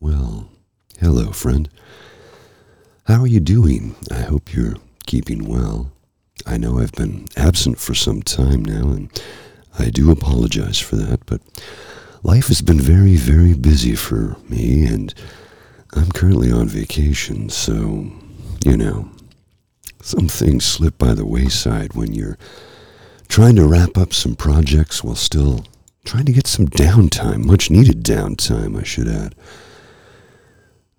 Well, hello, friend. How are you doing? I hope you're keeping well. I know I've been absent for some time now, and I do apologize for that, but life has been very, very busy for me, and I'm currently on vacation, so, you know, some things slip by the wayside when you're trying to wrap up some projects while still trying to get some downtime, much needed downtime, I should add.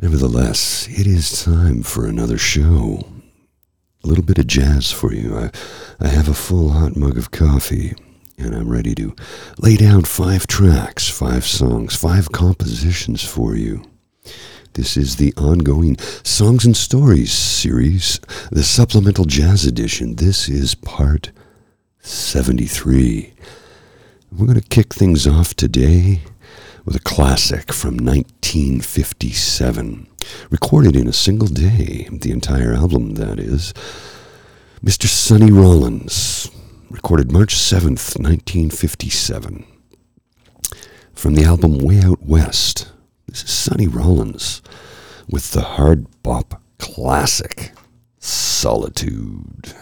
Nevertheless, it is time for another show. A little bit of jazz for you. I, I have a full hot mug of coffee, and I'm ready to lay down five tracks, five songs, five compositions for you. This is the ongoing Songs and Stories series, the supplemental jazz edition. This is part 73. We're going to kick things off today with a classic from 1957, recorded in a single day, the entire album, that is. Mr. Sonny Rollins, recorded March 7th, 1957. From the album Way Out West, this is Sonny Rollins with the hard bop classic, Solitude.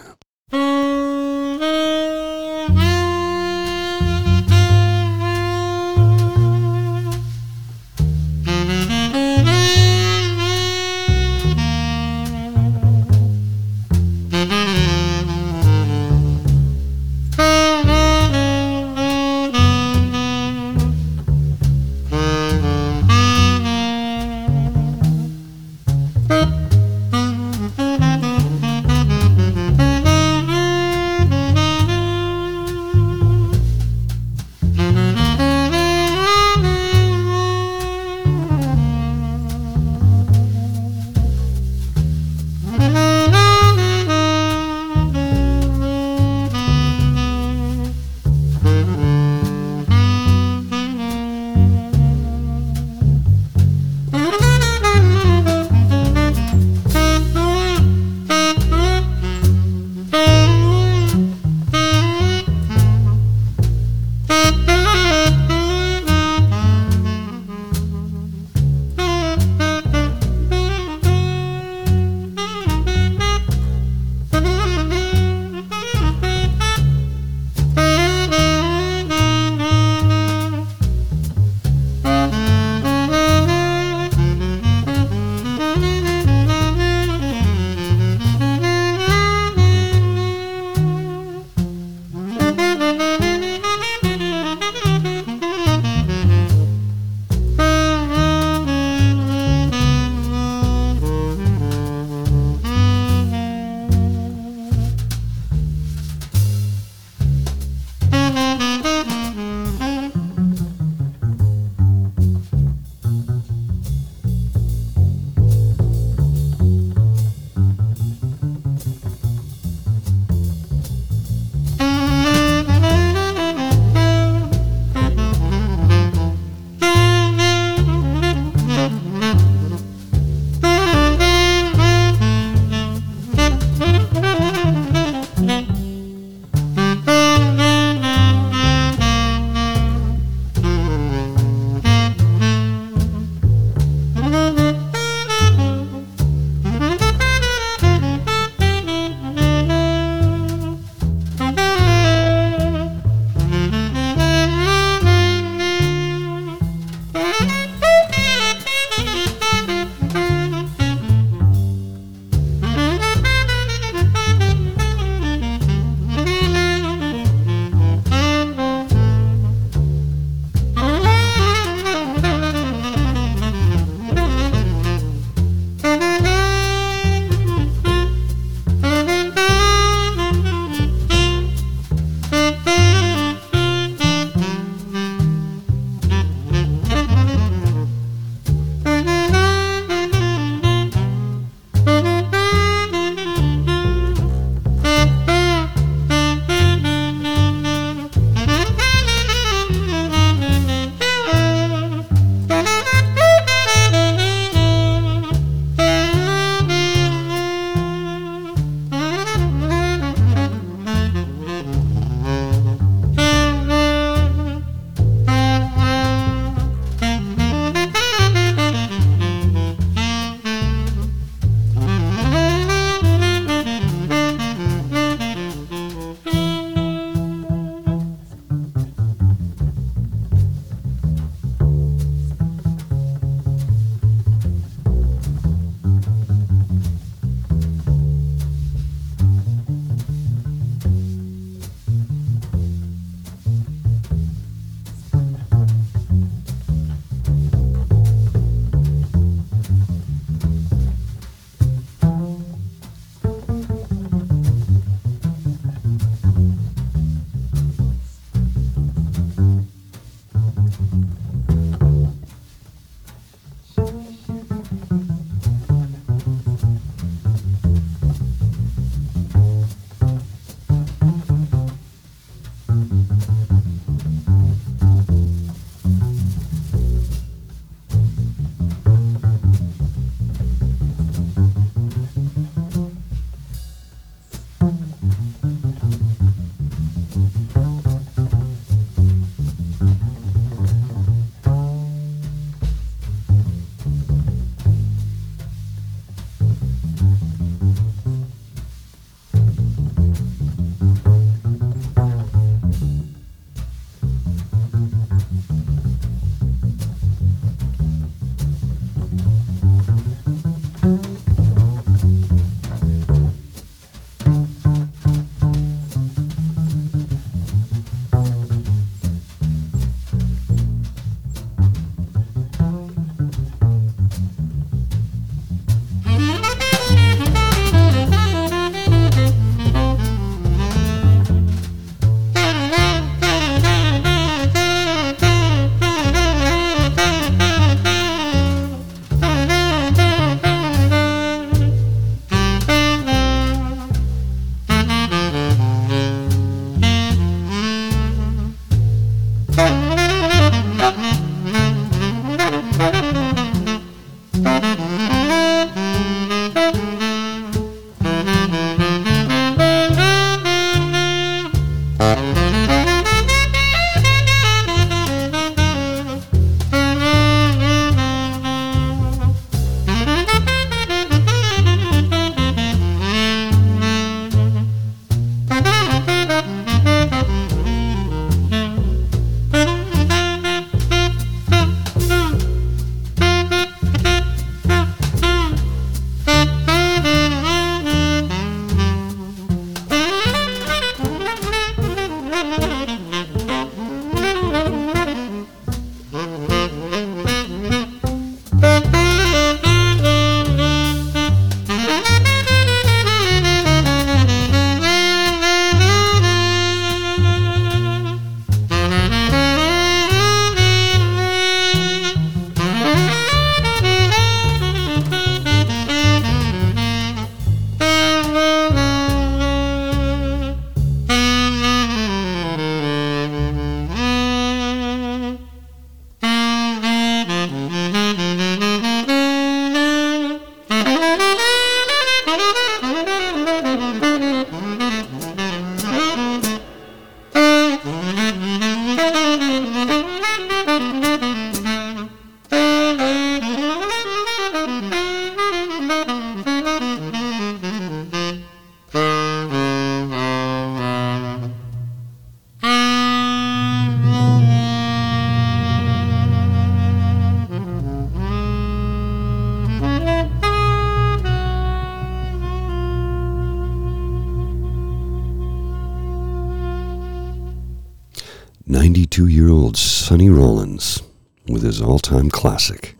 All time classic.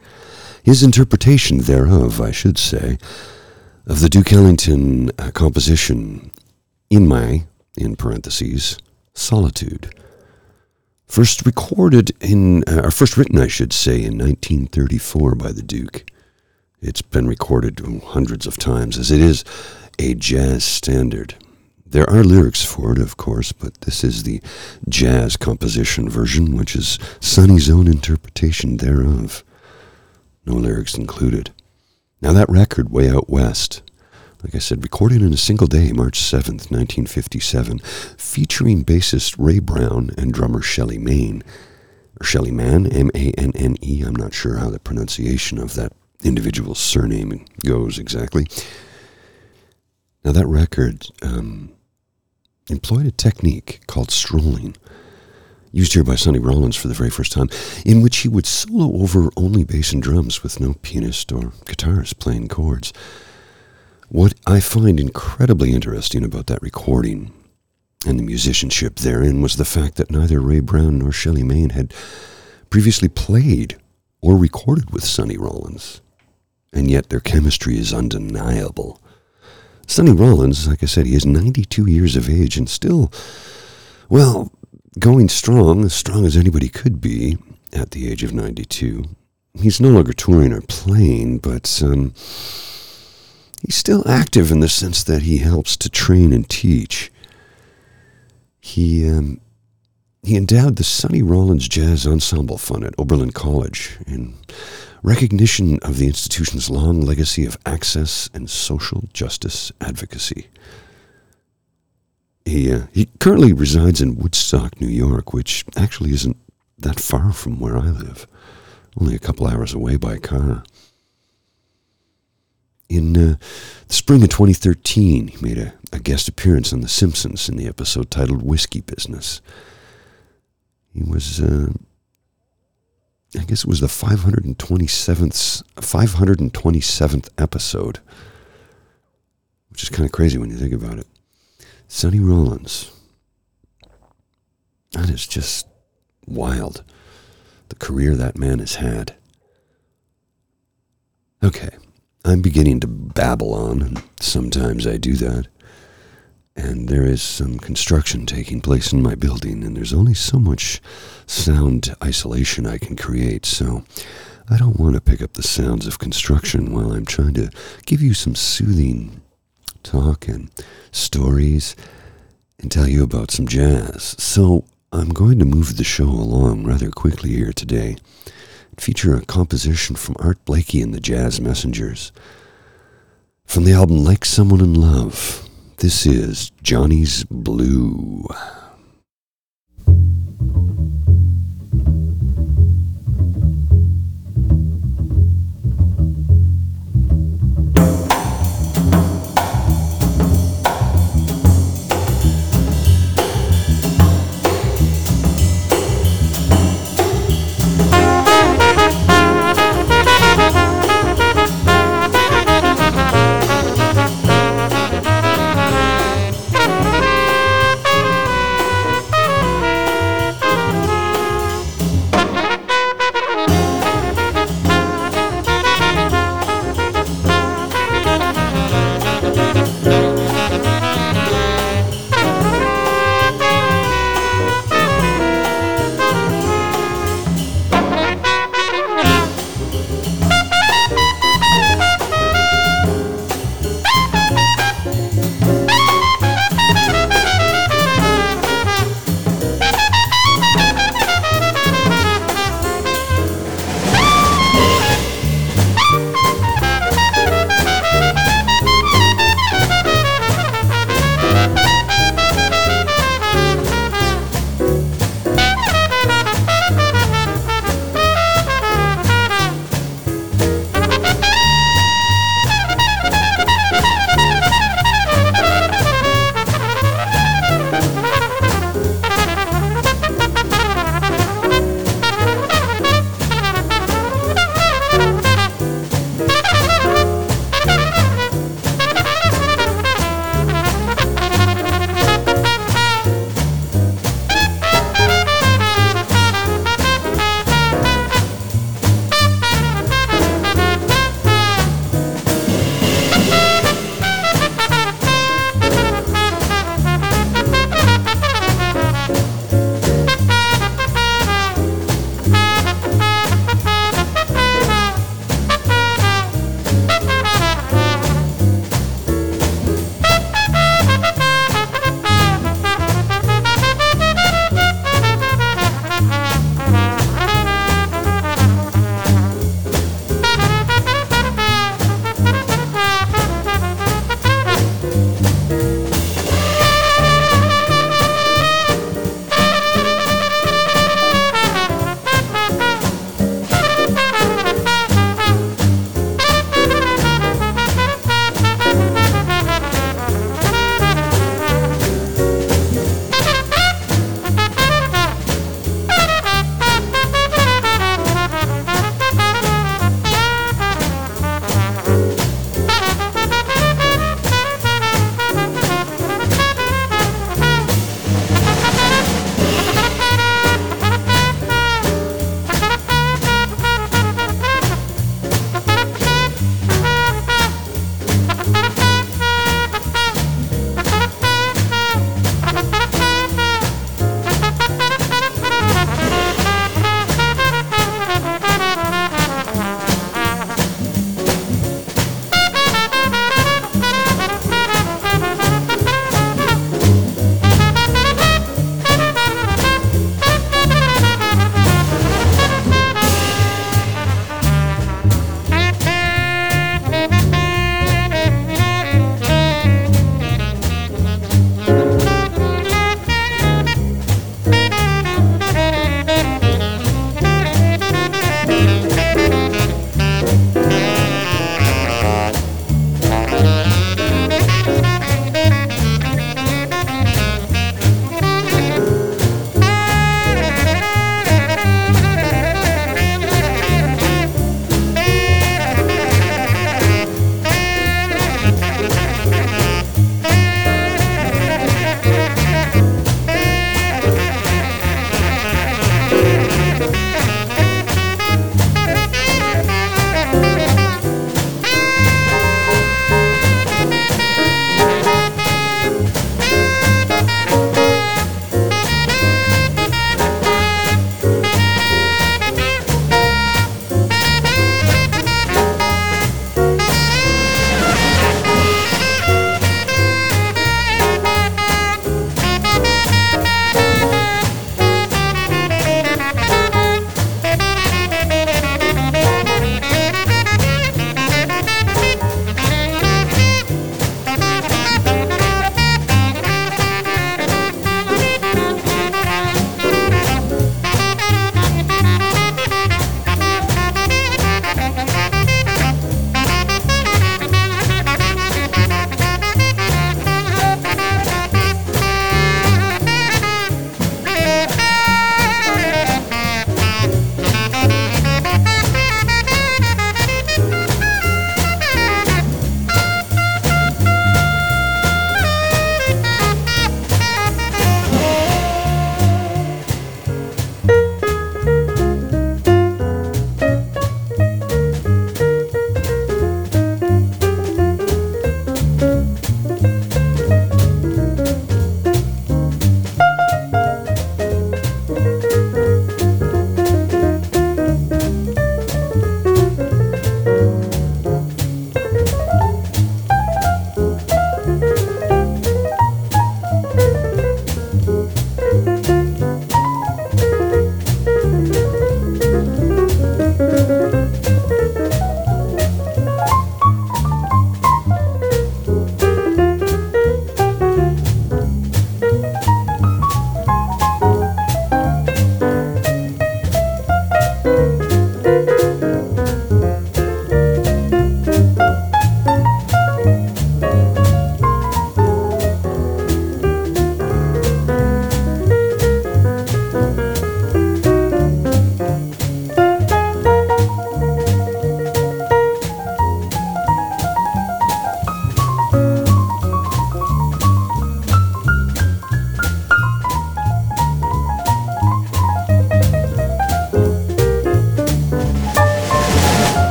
His interpretation thereof, I should say, of the Duke Ellington uh, composition In My, in parentheses, Solitude. First recorded in, uh, or first written, I should say, in 1934 by the Duke. It's been recorded hundreds of times, as it is a jazz standard. There are lyrics for it, of course, but this is the jazz composition version, which is Sonny's own interpretation thereof. No lyrics included. Now, that record, Way Out West, like I said, recorded in a single day, March 7th, 1957, featuring bassist Ray Brown and drummer Shelly Manne, or Shelly Mann, M A N N E. I'm not sure how the pronunciation of that individual's surname goes exactly. Now, that record um, employed a technique called strolling, used here by Sonny Rollins for the very first time, in which he would solo over only bass and drums with no pianist or guitarist playing chords. What I find incredibly interesting about that recording and the musicianship therein was the fact that neither Ray Brown nor Shelly Manne had previously played or recorded with Sonny Rollins, and yet their chemistry is undeniable. Sonny Rollins, like I said, he is 92 years of age and still, well, going strong, as strong as anybody could be at the age of 92. He's no longer touring or playing, but um, he's still active in the sense that he helps to train and teach. He um, he endowed the Sonny Rollins Jazz Ensemble Fund at Oberlin College in recognition of the institution's long legacy of access and social justice advocacy. He, uh, he currently resides in Woodstock, New York, which actually isn't that far from where I live, only a couple hours away by car. In uh, the spring of 2013, he made a, a guest appearance on The Simpsons in the episode titled Whiskey Business. He was uh, I guess it was the 527th 527th episode, which is kind of crazy when you think about it. Sonny Rollins. That is just wild. The career that man has had. Okay, I'm beginning to babble on, and sometimes I do that and there is some construction taking place in my building, and there's only so much sound isolation I can create, so I don't want to pick up the sounds of construction while I'm trying to give you some soothing talk and stories and tell you about some jazz. So I'm going to move the show along rather quickly here today feature a composition from Art Blakey and the Jazz Messengers. From the album Like Someone in Love, this is Johnny's Blue.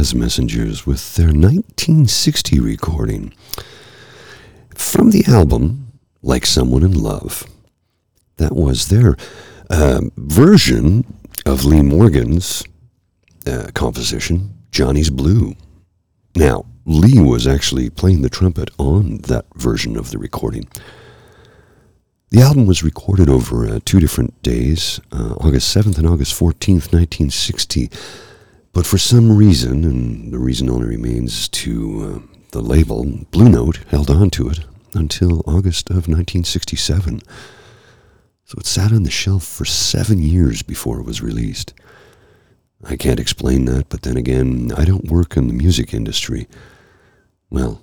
Jazz Messengers with their 1960 recording from the album Like Someone in Love. That was their uh, version of Lee Morgan's uh, composition, Johnny's Blue. Now, Lee was actually playing the trumpet on that version of the recording. The album was recorded over uh, two different days, uh, August 7th and August 14th, 1960. But for some reason, and the reason only remains to uh, the label, Blue Note held on to it until August of 1967. So it sat on the shelf for seven years before it was released. I can't explain that, but then again, I don't work in the music industry. Well,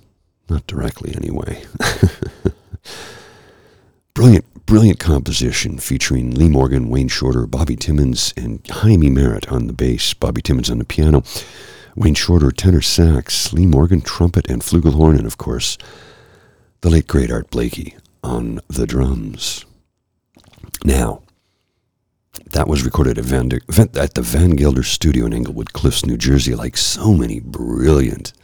not directly anyway. Brilliant, brilliant composition featuring Lee Morgan, Wayne Shorter, Bobby Timmons, and Jymie Merritt on the bass, Bobby Timmons on the piano, Wayne Shorter tenor sax, Lee Morgan trumpet and flugelhorn, and of course, the late great Art Blakey on the drums. Now, that was recorded at, Van at the Van Gelder Studio in Englewood Cliffs, New Jersey, like so many brilliant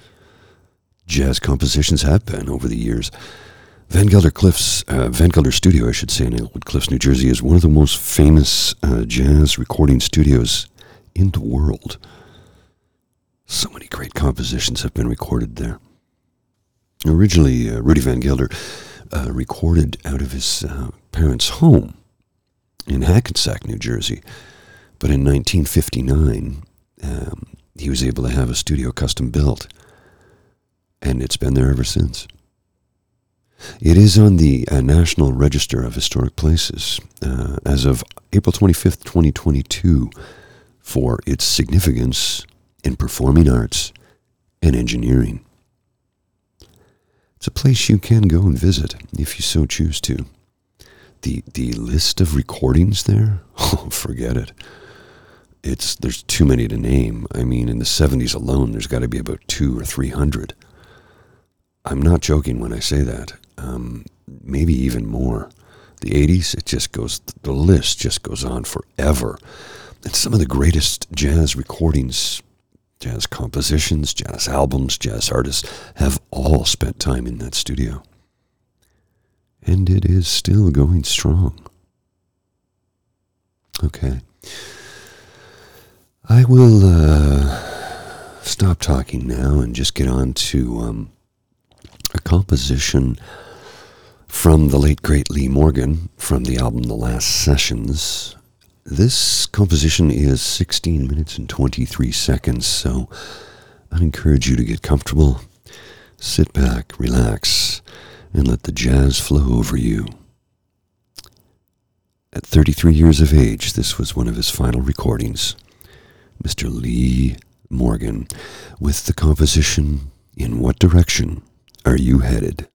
jazz compositions have been over the years. Van Gelder Cliffs, uh, Van Gelder Studio, I should say, in Englewood Cliffs, New Jersey, is one of the most famous uh, jazz recording studios in the world. So many great compositions have been recorded there. Originally, uh, Rudy Van Gelder uh, recorded out of his uh, parents' home in Hackensack, New Jersey. But in 1959, um, he was able to have a studio custom built, and it's been there ever since. It is on the uh, National Register of Historic Places uh, as of April 25th, 2022, for its significance in performing arts and engineering. It's a place you can go and visit if you so choose to. The, the list of recordings there, oh, forget it. It's there's too many to name. I mean, in the 70s alone, there's got to be about two or three hundred. I'm not joking when I say that um, maybe even more. The 80s, it just goes, the list just goes on forever. And some of the greatest jazz recordings, jazz compositions, jazz albums, jazz artists have all spent time in that studio. And it is still going strong. Okay. I will uh, stop talking now and just get on to um, a composition from the late great Lee Morgan from the album The Last Sessions. This composition is 16 minutes and 23 seconds, so I encourage you to get comfortable, sit back, relax, and let the jazz flow over you. At 33 years of age, this was one of his final recordings. Mr. Lee Morgan with the composition In What Direction Are You Headed?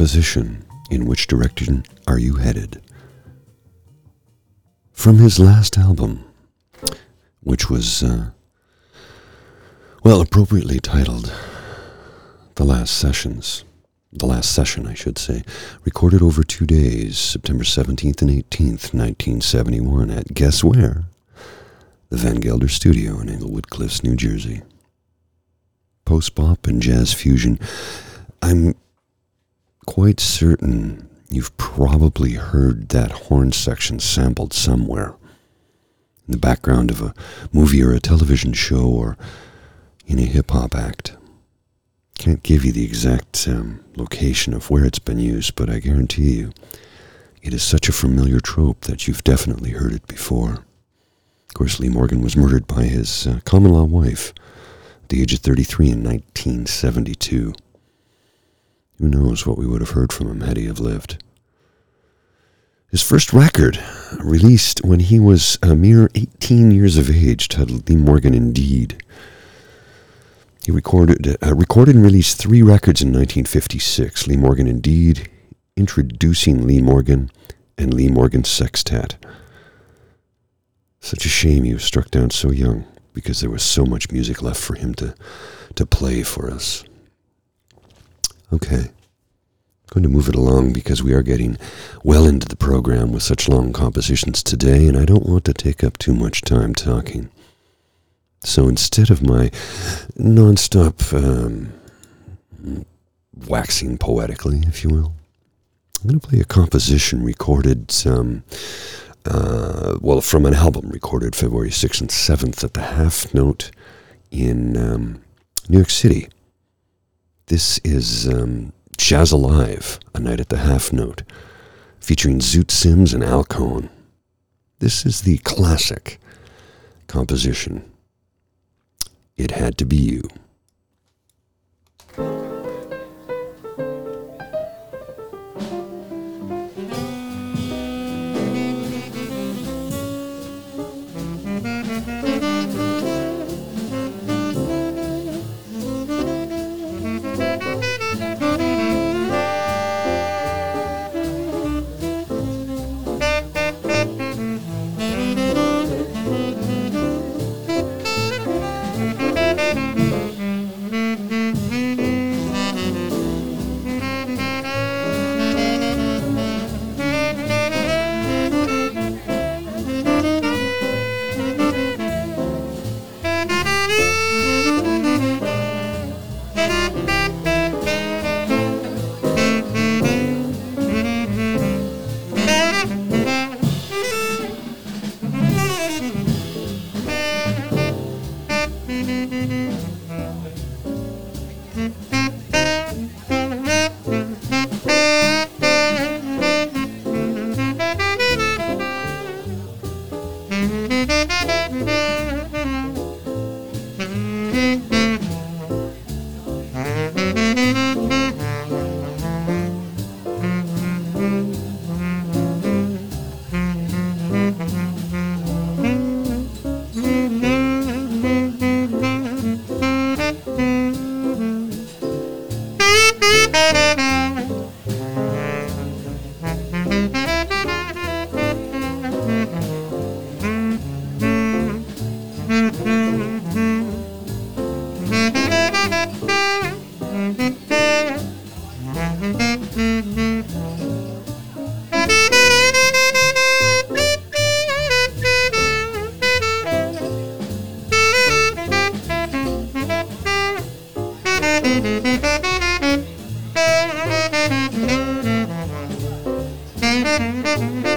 Composition In Which Direction Are You Headed? From his last album, which was, uh, well, appropriately titled The Last Sessions. The last session, I should say, recorded over two days, September 17th and 18th, 1971, at guess where? The Van Gelder Studio in Englewood Cliffs, New Jersey post bop and jazz fusion. I'm quite certain you've probably heard that horn section sampled somewhere in the background of a movie or a television show or in a hip hop act. Can't give you the exact um, location of where it's been used, but I guarantee you it is such a familiar trope that you've definitely heard it before. Of course, Lee Morgan was murdered by his uh, common law wife, at the age of 33 in 1972. Who knows what we would have heard from him had he have lived. His first record, released when he was a mere 18 years of age, titled Lee Morgan Indeed. He recorded, uh, recorded and released three records in 1956 Lee Morgan Indeed, Introducing Lee Morgan, and Lee Morgan Sextet. Such a shame he was struck down so young because there was so much music left for him to, to play for us. Okay. I'm going to move it along because we are getting well into the program with such long compositions today, and I don't want to take up too much time talking. So instead of my nonstop um, waxing poetically, if you will, I'm going to play a composition recorded uh, well, from an album recorded February 6th and 7th at the Half Note in um, New York City. This is um, Jazz Alive, A Night at the Half Note, featuring Zoot Sims and Al Cohn. This is the classic composition. It had to be you.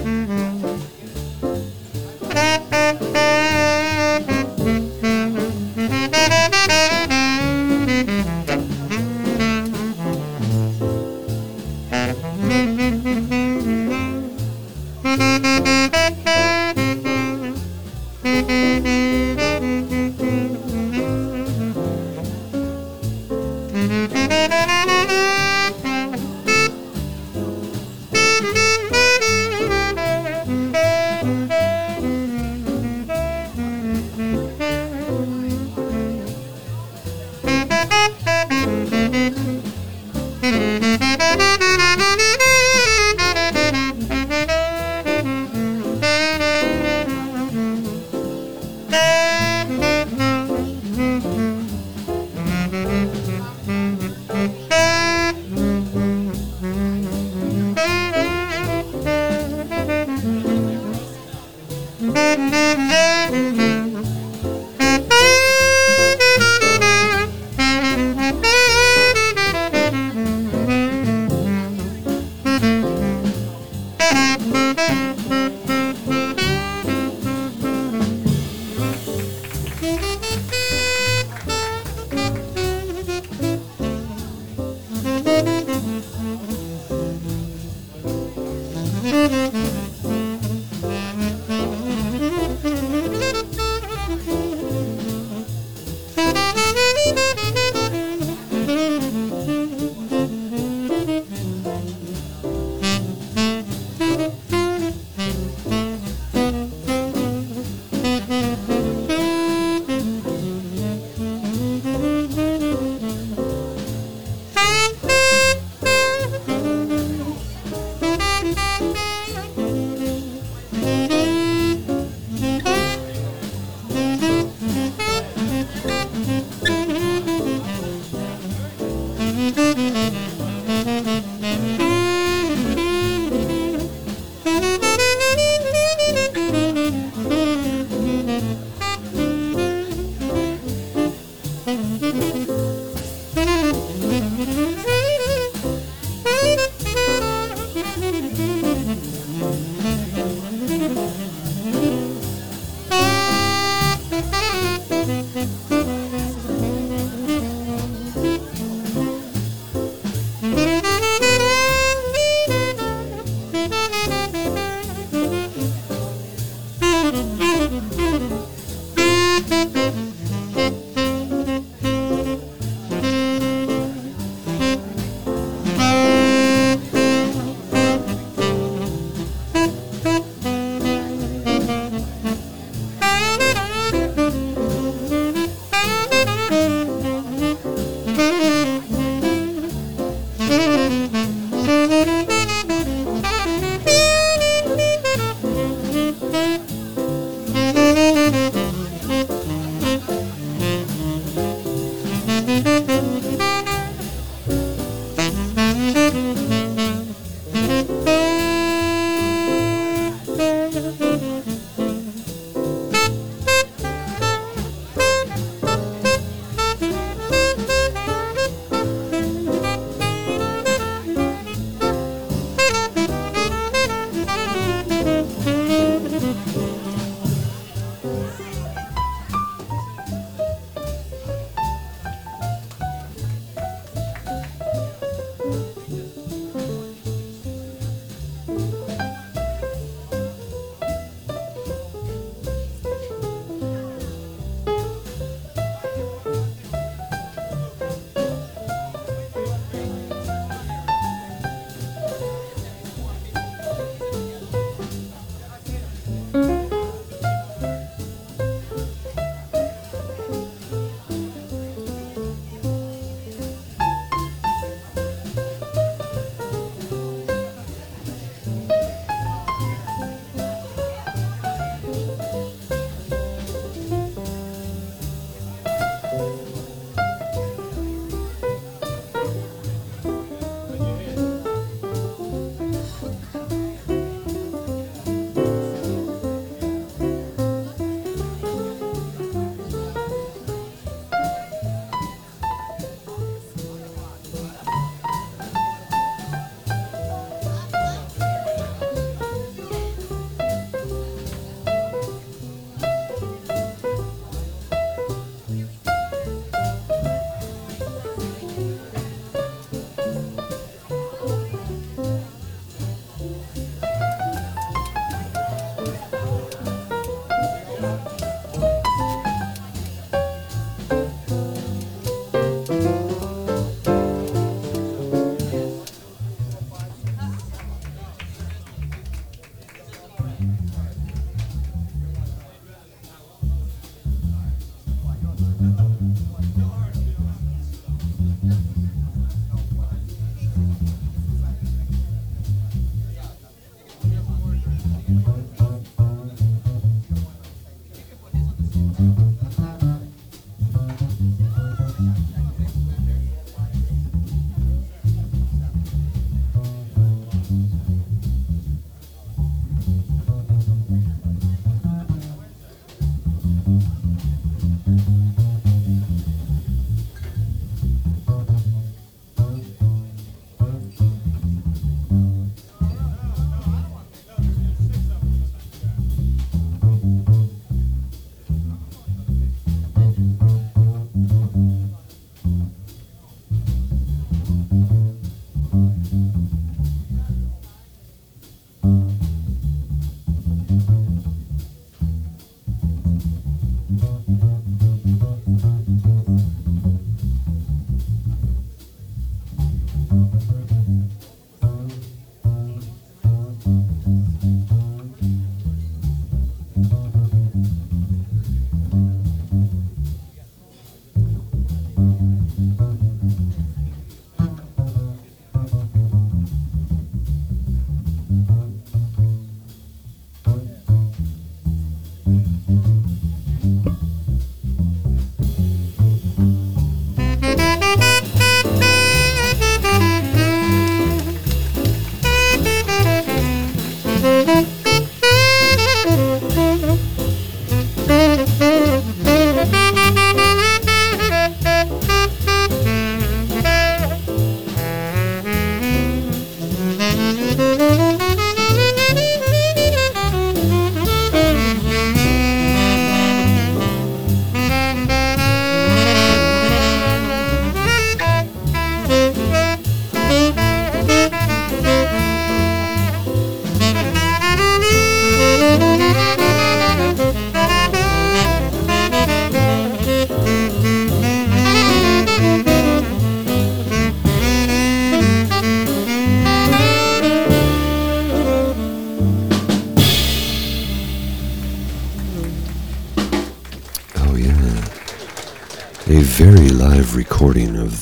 Mm-hmm.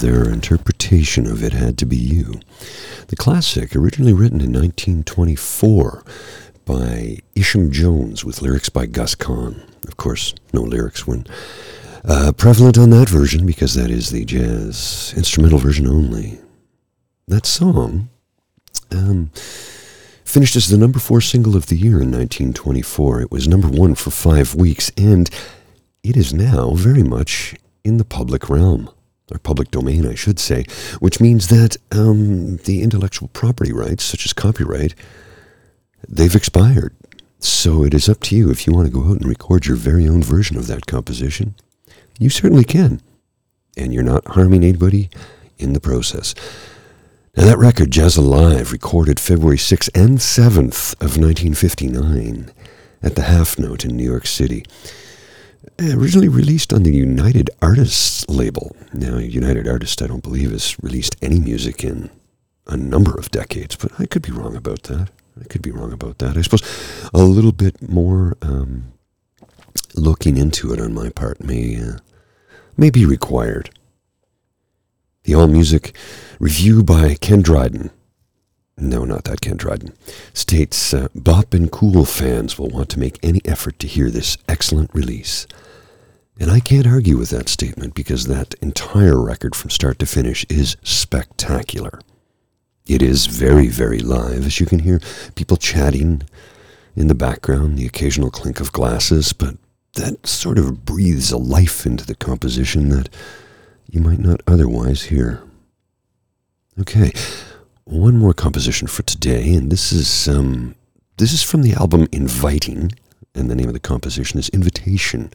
Their interpretation of It Had to Be You. The classic, originally written in 1924 by Isham Jones with lyrics by Gus Kahn. Of course, no lyrics when uh, prevalent on that version because that is the jazz instrumental version only. That song um, finished as the number four single of the year in 1924. It was number one for five weeks, and it is now very much in the public realm, or public domain, I should say, which means that um, the intellectual property rights, such as copyright, they've expired. So it is up to you if you want to go out and record your very own version of that composition. You certainly can. And you're not harming anybody in the process. Now, that record, Jazz Alive, recorded February 6th and 7th of 1959 at the Half Note in New York City. Originally released on the United Artists label. Now, United Artists, I don't believe, has released any music in a number of decades, but I could be wrong about that. I could be wrong about that. I suppose a little bit more um, looking into it on my part may uh, may be required. The All Music review by Ken Dryden. No, not that Ken Dryden. States uh, Bop and Cool fans will want to make any effort to hear this excellent release. And I can't argue with that statement because that entire record from start to finish is spectacular. It is very, very live, as you can hear people chatting in the background, the occasional clink of glasses, but that sort of breathes a life into the composition that you might not otherwise hear. Okay, one more composition for today, and this is um, this is from the album Inviting, and the name of the composition is Invitation.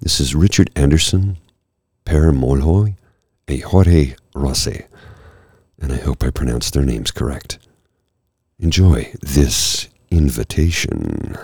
This is Richard Andersson, Per Mollehoj, and Jorge Rossy, and I hope I pronounced their names correct. Enjoy this invitation.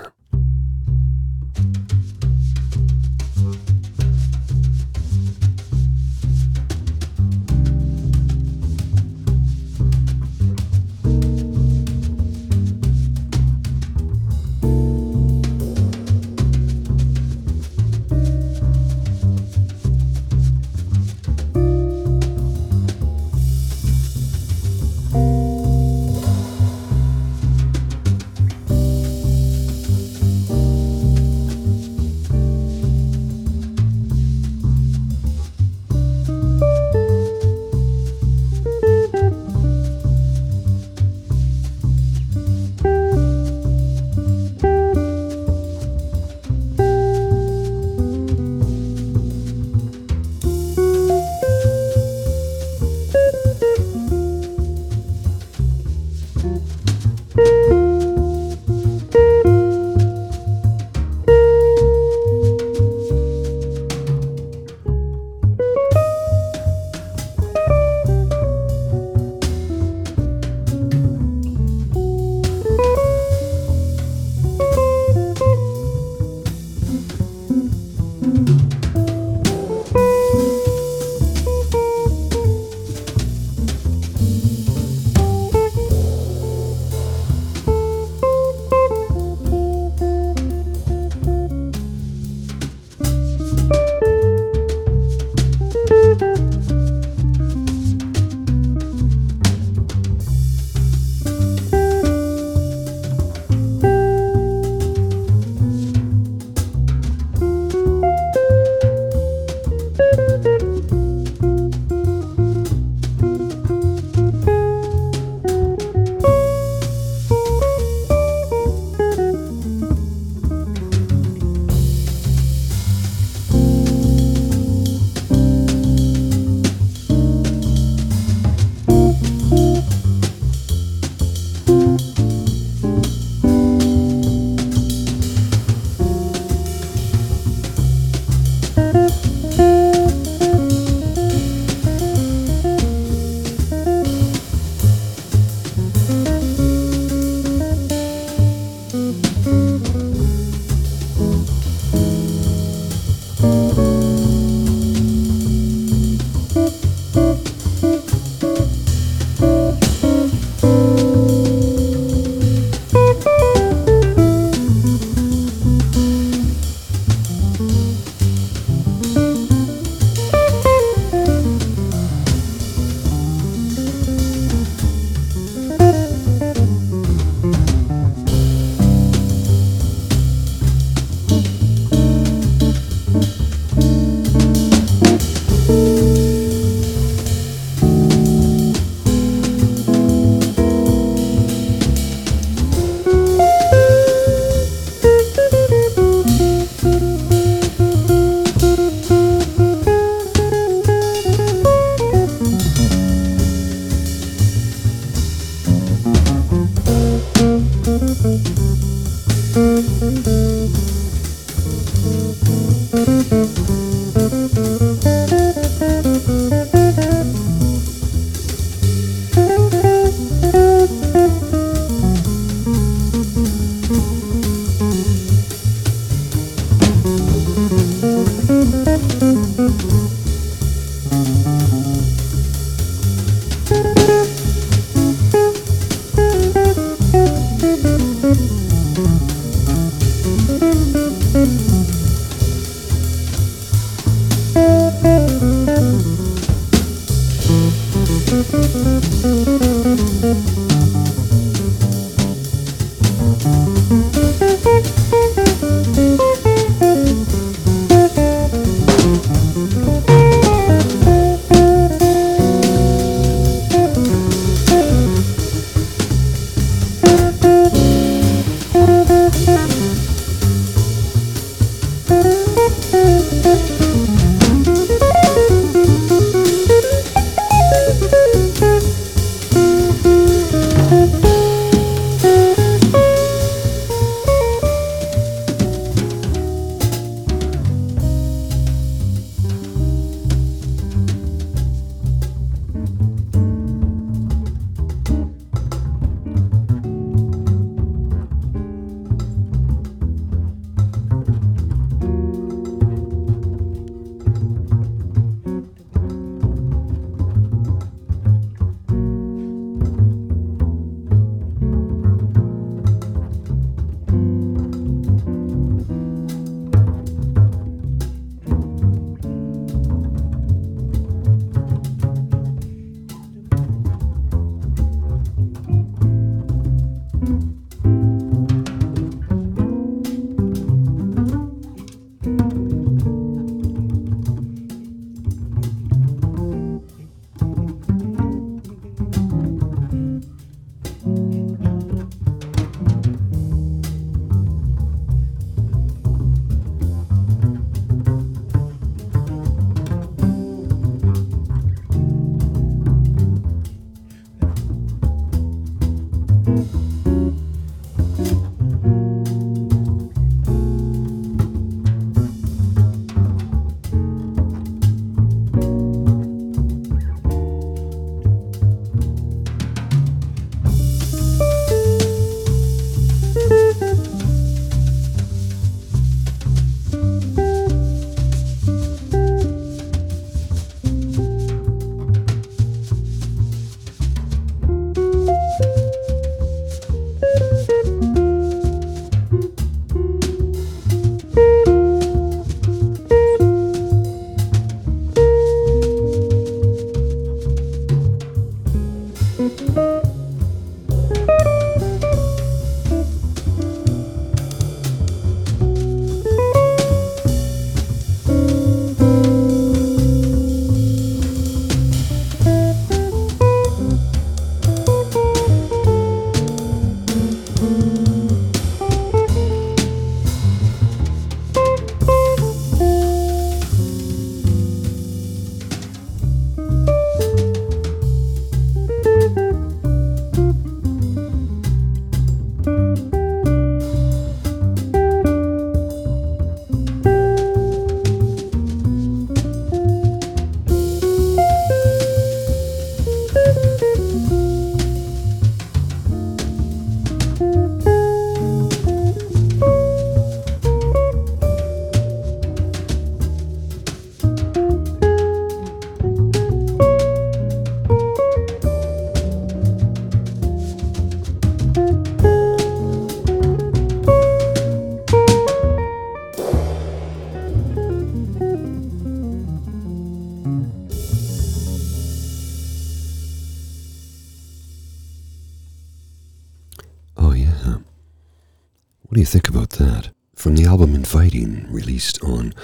Inviting, released on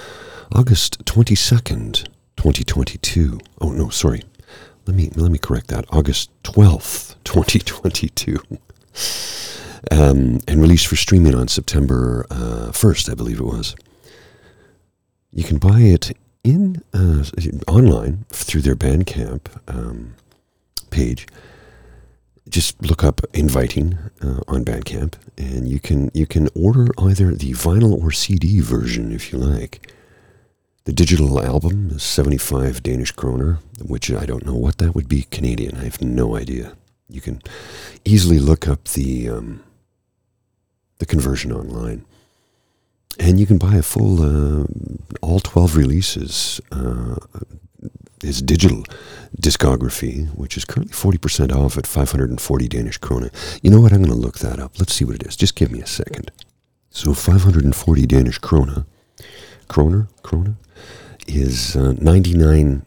August 22nd, 2022. Oh, no, sorry. Let me, let me correct that. August 12th, 2022. Um, and released for streaming on September uh, 1st, I believe it was. You can buy it in uh, online through their Bandcamp um, page just look up "Inviting" uh, on Bandcamp, and you can you can order either the vinyl or CD version if you like. The digital album is 75 Danish kroner, which I don't know what that would be Canadian. I have no idea. You can easily look up the um, the conversion online, and you can buy a full uh, all 12 releases. Uh, his digital discography, which is currently 40% off at 540 Danish krone. You know what? I'm going to look that up. Let's see what it is. Just give me a second. So 540 Danish krone, kroner, krone, is uh, 99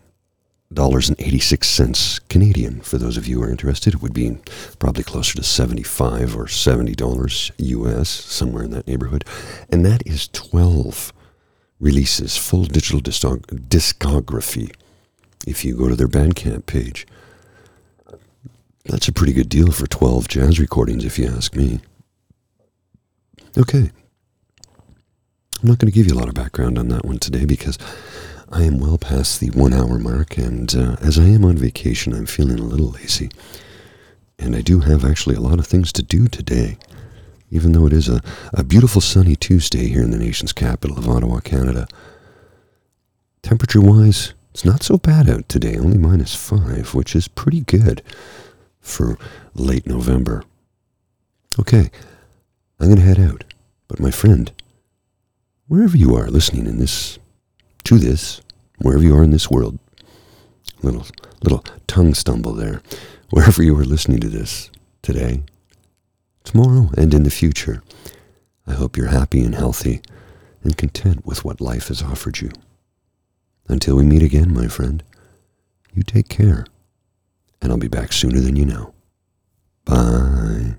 dollars and 86 cents Canadian for those of you who are interested. It would be probably closer to 75 or 70 dollars US, somewhere in that neighborhood. And that is 12 releases, full digital discography if you go to their Bandcamp page. That's a pretty good deal for 12 jazz recordings, if you ask me. Okay. I'm not going to give you a lot of background on that one today because I am well past the one hour mark, and uh, as I am on vacation, I'm feeling a little lazy. And I do have actually a lot of things to do today, even though it is a, a beautiful sunny Tuesday here in the nation's capital of Ottawa, Canada. Temperature wise, it's not so bad out today, only minus five, which is pretty good for late November. Okay, I'm going to head out. But my friend, wherever you are listening in this, to this, wherever you are in this world, little, little tongue stumble there, wherever you are listening to this today, tomorrow, and in the future, I hope you're happy and healthy and content with what life has offered you. Until we meet again, my friend, you take care, and I'll be back sooner than you know. Bye.